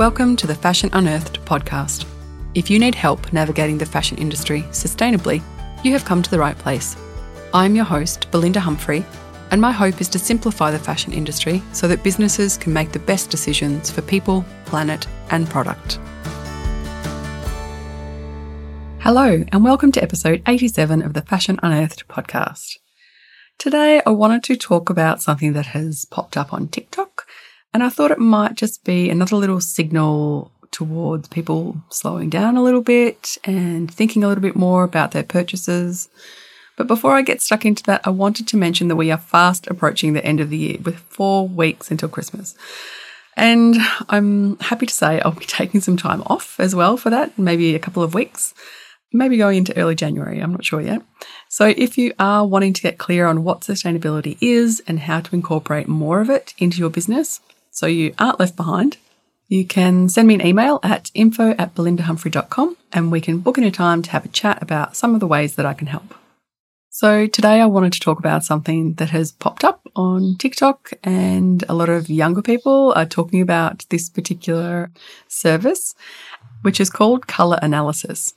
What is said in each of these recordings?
Welcome to the Fashion Unearthed podcast. If you need help navigating the fashion industry sustainably, you have come to the right place. I'm your host, Belinda Humphrey, and my hope is to simplify the fashion industry so that businesses can make the best decisions for people, planet, and product. Hello, and welcome to episode 87 of the Fashion Unearthed podcast. Today, I wanted to talk about something that has popped up on TikTok and I thought it might just be another little signal towards people slowing down a little bit and thinking a little bit more about their purchases. But before I get stuck into that, I wanted to mention that we are fast approaching the end of the year with four weeks until Christmas. And I'm happy to say I'll be taking some time off as well for that, maybe a couple of weeks, maybe going into early January. I'm not sure yet. So, if you are wanting to get clear on what sustainability is and how to incorporate more of it into your business, so you aren't left behind, you can send me an email at info at belindahumphrey.com and we can book in a time to have a chat about some of the ways that I can help. So today I wanted to talk about something that has popped up on TikTok and a lot of younger people are talking about this particular service, which is called color analysis.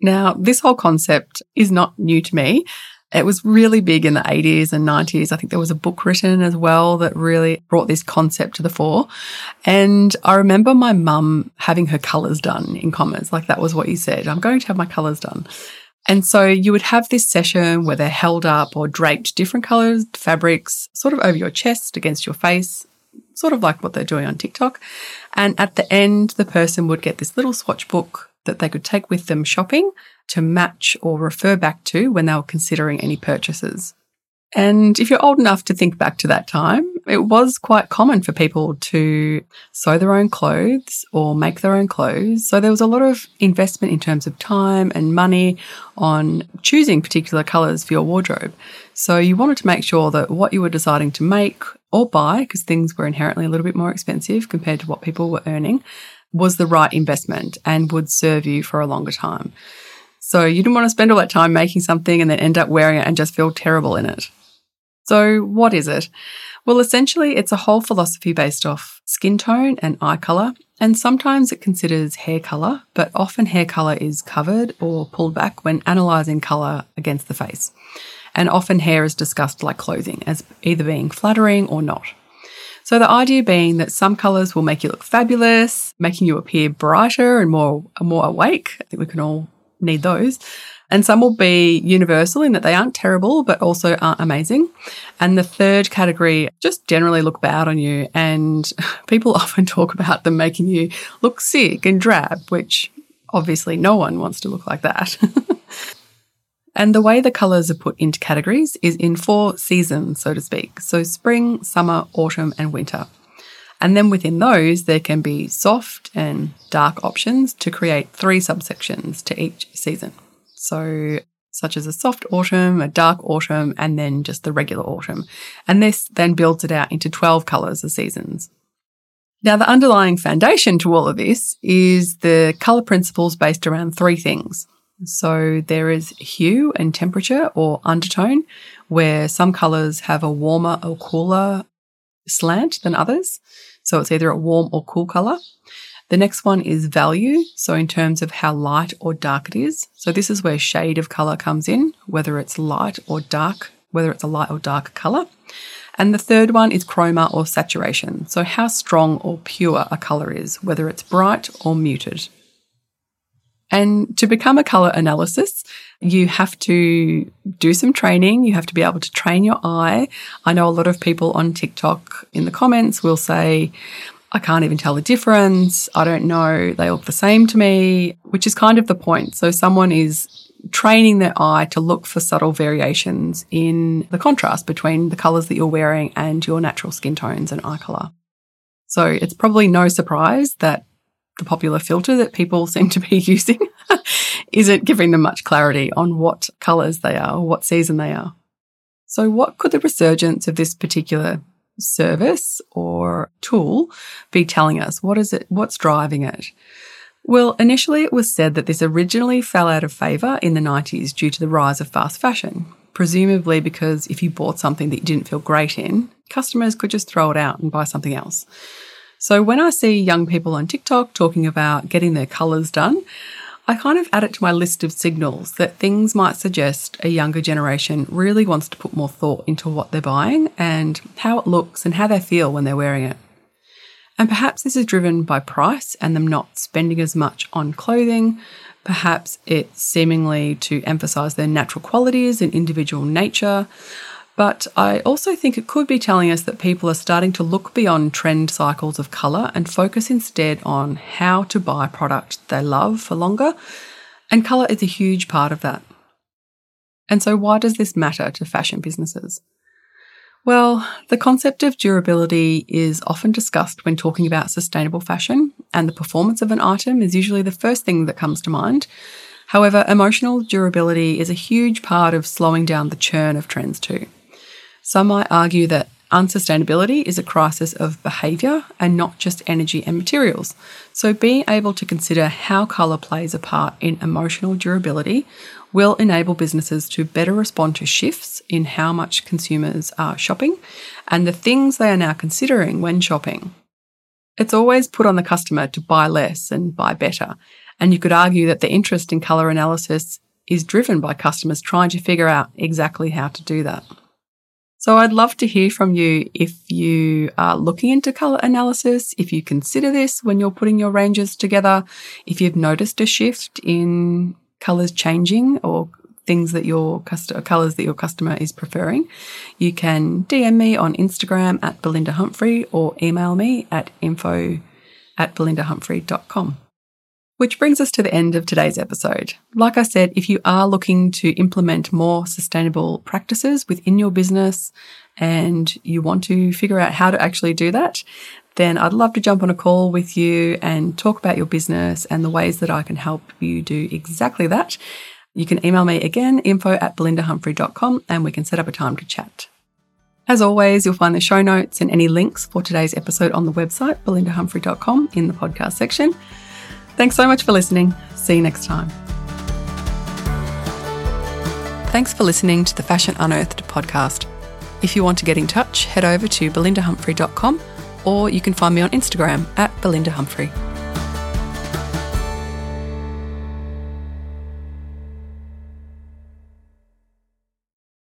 Now, this whole concept is not new to me. It was really big in the 80s and 90s. I think there was a book written as well that really brought this concept to the fore. And I remember my mum having her colours done in commas. Like that was what you said. I'm going to have my colours done. And so you would have this session where they're held up or draped different colours, fabrics, sort of over your chest against your face, sort of like what they're doing on TikTok. And at the end, the person would get this little swatch book that they could take with them shopping to match or refer back to when they were considering any purchases. And if you're old enough to think back to that time, it was quite common for people to sew their own clothes or make their own clothes. So there was a lot of investment in terms of time and money on choosing particular colours for your wardrobe. So you wanted to make sure that what you were deciding to make or buy, because things were inherently a little bit more expensive compared to what people were earning, was the right investment and would serve you for a longer time. So you didn't want to spend all that time making something and then end up wearing it and just feel terrible in it. So what is it? Well, essentially, it's a whole philosophy based off skin tone and eye colour, and sometimes it considers hair colour, but often hair colour is covered or pulled back when analysing colour against the face. And often hair is discussed like clothing as either being flattering or not. So the idea being that some colours will make you look fabulous, making you appear brighter and more more awake. I think we can all need those. And some will be universal in that they aren't terrible, but also aren't amazing. And the third category just generally look bad on you. And people often talk about them making you look sick and drab, which obviously no one wants to look like that. and the way the colours are put into categories is in four seasons, so to speak. So spring, summer, autumn, and winter. And then within those, there can be soft and dark options to create three subsections to each season. So, such as a soft autumn, a dark autumn, and then just the regular autumn. And this then builds it out into 12 colours of seasons. Now, the underlying foundation to all of this is the colour principles based around three things. So there is hue and temperature or undertone, where some colours have a warmer or cooler slant than others. So it's either a warm or cool color. The next one is value. So in terms of how light or dark it is. So this is where shade of color comes in, whether it's light or dark, whether it's a light or dark color. And the third one is chroma or saturation. So how strong or pure a color is, whether it's bright or muted. And to become a color analyst, you have to do some training. You have to be able to train your eye. I know a lot of people on TikTok in the comments will say, I can't even tell the difference. I don't know. They look the same to me, which is kind of the point. So someone is training their eye to look for subtle variations in the contrast between the colors that you're wearing and your natural skin tones and eye color. So it's probably no surprise that the popular filter that people seem to be using isn't giving them much clarity on what colours they are or what season they are. So, what could the resurgence of this particular service or tool be telling us? What is it? What's driving it? Well, initially it was said that this originally fell out of favour in the 90s due to the rise of fast fashion, presumably because if you bought something that you didn't feel great in, customers could just throw it out and buy something else. So when I see young people on TikTok talking about getting their colours done, I kind of add it to my list of signals that things might suggest a younger generation really wants to put more thought into what they're buying and how it looks and how they feel when they're wearing it. And perhaps this is driven by price and them not spending as much on clothing. Perhaps it's seemingly to emphasize their natural qualities and individual nature. But I also think it could be telling us that people are starting to look beyond trend cycles of colour and focus instead on how to buy a product they love for longer. And colour is a huge part of that. And so, why does this matter to fashion businesses? Well, the concept of durability is often discussed when talking about sustainable fashion, and the performance of an item is usually the first thing that comes to mind. However, emotional durability is a huge part of slowing down the churn of trends too. Some might argue that unsustainability is a crisis of behaviour and not just energy and materials. So, being able to consider how colour plays a part in emotional durability will enable businesses to better respond to shifts in how much consumers are shopping and the things they are now considering when shopping. It's always put on the customer to buy less and buy better. And you could argue that the interest in colour analysis is driven by customers trying to figure out exactly how to do that. So I'd love to hear from you if you are looking into color analysis, if you consider this when you're putting your ranges together, if you've noticed a shift in colors changing or things that your customer colors that your customer is preferring, you can DM me on Instagram at Belinda Humphrey or email me at info at belindahumphrey.com. Which brings us to the end of today's episode. Like I said, if you are looking to implement more sustainable practices within your business and you want to figure out how to actually do that, then I'd love to jump on a call with you and talk about your business and the ways that I can help you do exactly that. You can email me again, info at belindahumphrey.com, and we can set up a time to chat. As always, you'll find the show notes and any links for today's episode on the website, belindahumphrey.com, in the podcast section. Thanks so much for listening. See you next time. Thanks for listening to the Fashion Unearthed podcast. If you want to get in touch, head over to belindahumphrey.com or you can find me on Instagram at belindahumphrey.